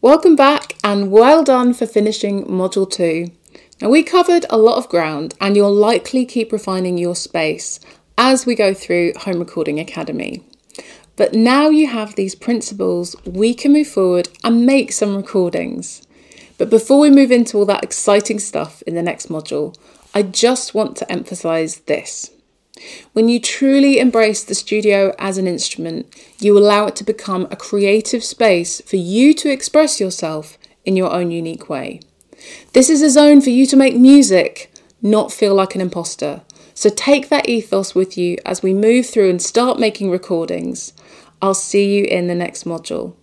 Welcome back and well done for finishing Module 2. Now, we covered a lot of ground and you'll likely keep refining your space as we go through Home Recording Academy. But now you have these principles, we can move forward and make some recordings. But before we move into all that exciting stuff in the next module, I just want to emphasize this. When you truly embrace the studio as an instrument, you allow it to become a creative space for you to express yourself in your own unique way. This is a zone for you to make music, not feel like an imposter. So take that ethos with you as we move through and start making recordings. I'll see you in the next module.